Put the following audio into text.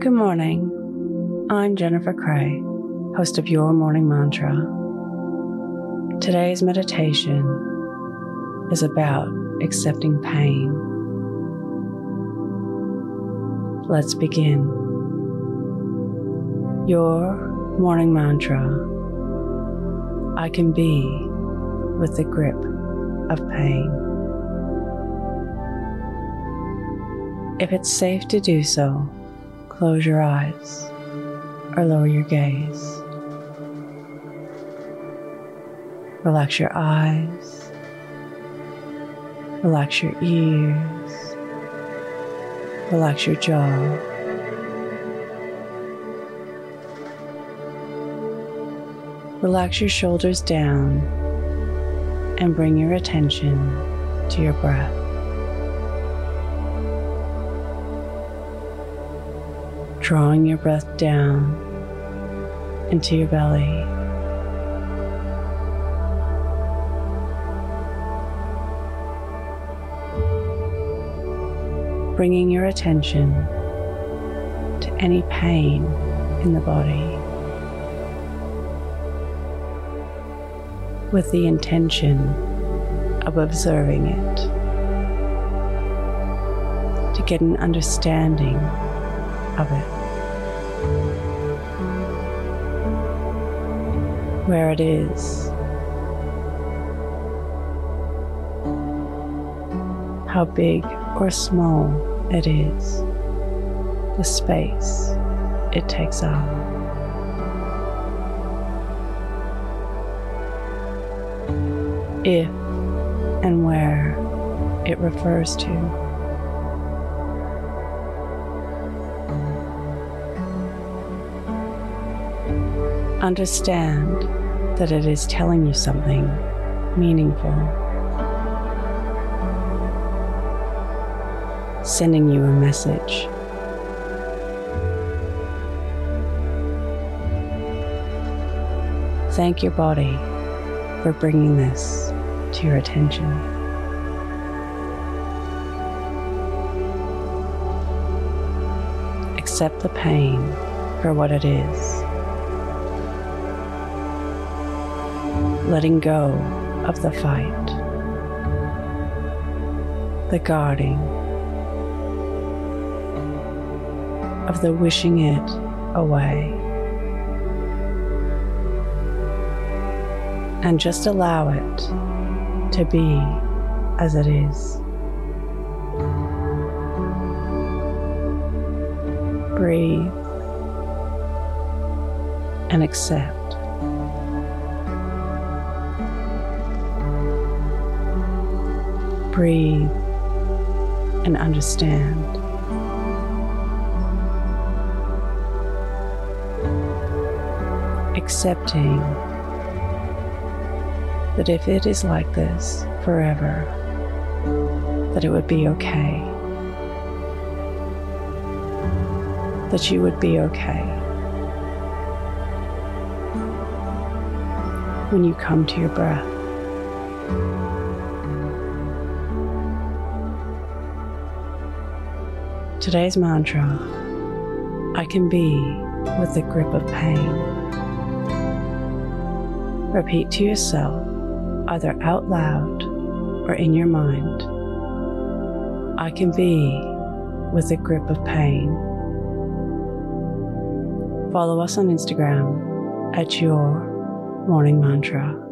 Good morning. I'm Jennifer Cray, host of Your Morning Mantra. Today's meditation is about accepting pain. Let's begin. Your morning mantra I can be with the grip of pain. If it's safe to do so, close your eyes or lower your gaze. Relax your eyes, relax your ears, relax your jaw. Relax your shoulders down and bring your attention to your breath. Drawing your breath down into your belly. Bringing your attention to any pain in the body with the intention of observing it to get an understanding of it. Where it is, how big or small it is, the space it takes up. If and where it refers to. Understand that it is telling you something meaningful, sending you a message. Thank your body for bringing this to your attention. Accept the pain for what it is. Letting go of the fight, the guarding, of the wishing it away. And just allow it to be as it is. Breathe and accept. Breathe, and understand. Accepting that if it is like this forever, that it would be okay. That you would be okay. When you come to your breath. Today's mantra I can be with the grip of pain. Repeat to yourself, either out loud or in your mind I can be with the grip of pain. Follow us on Instagram at Your Morning Mantra.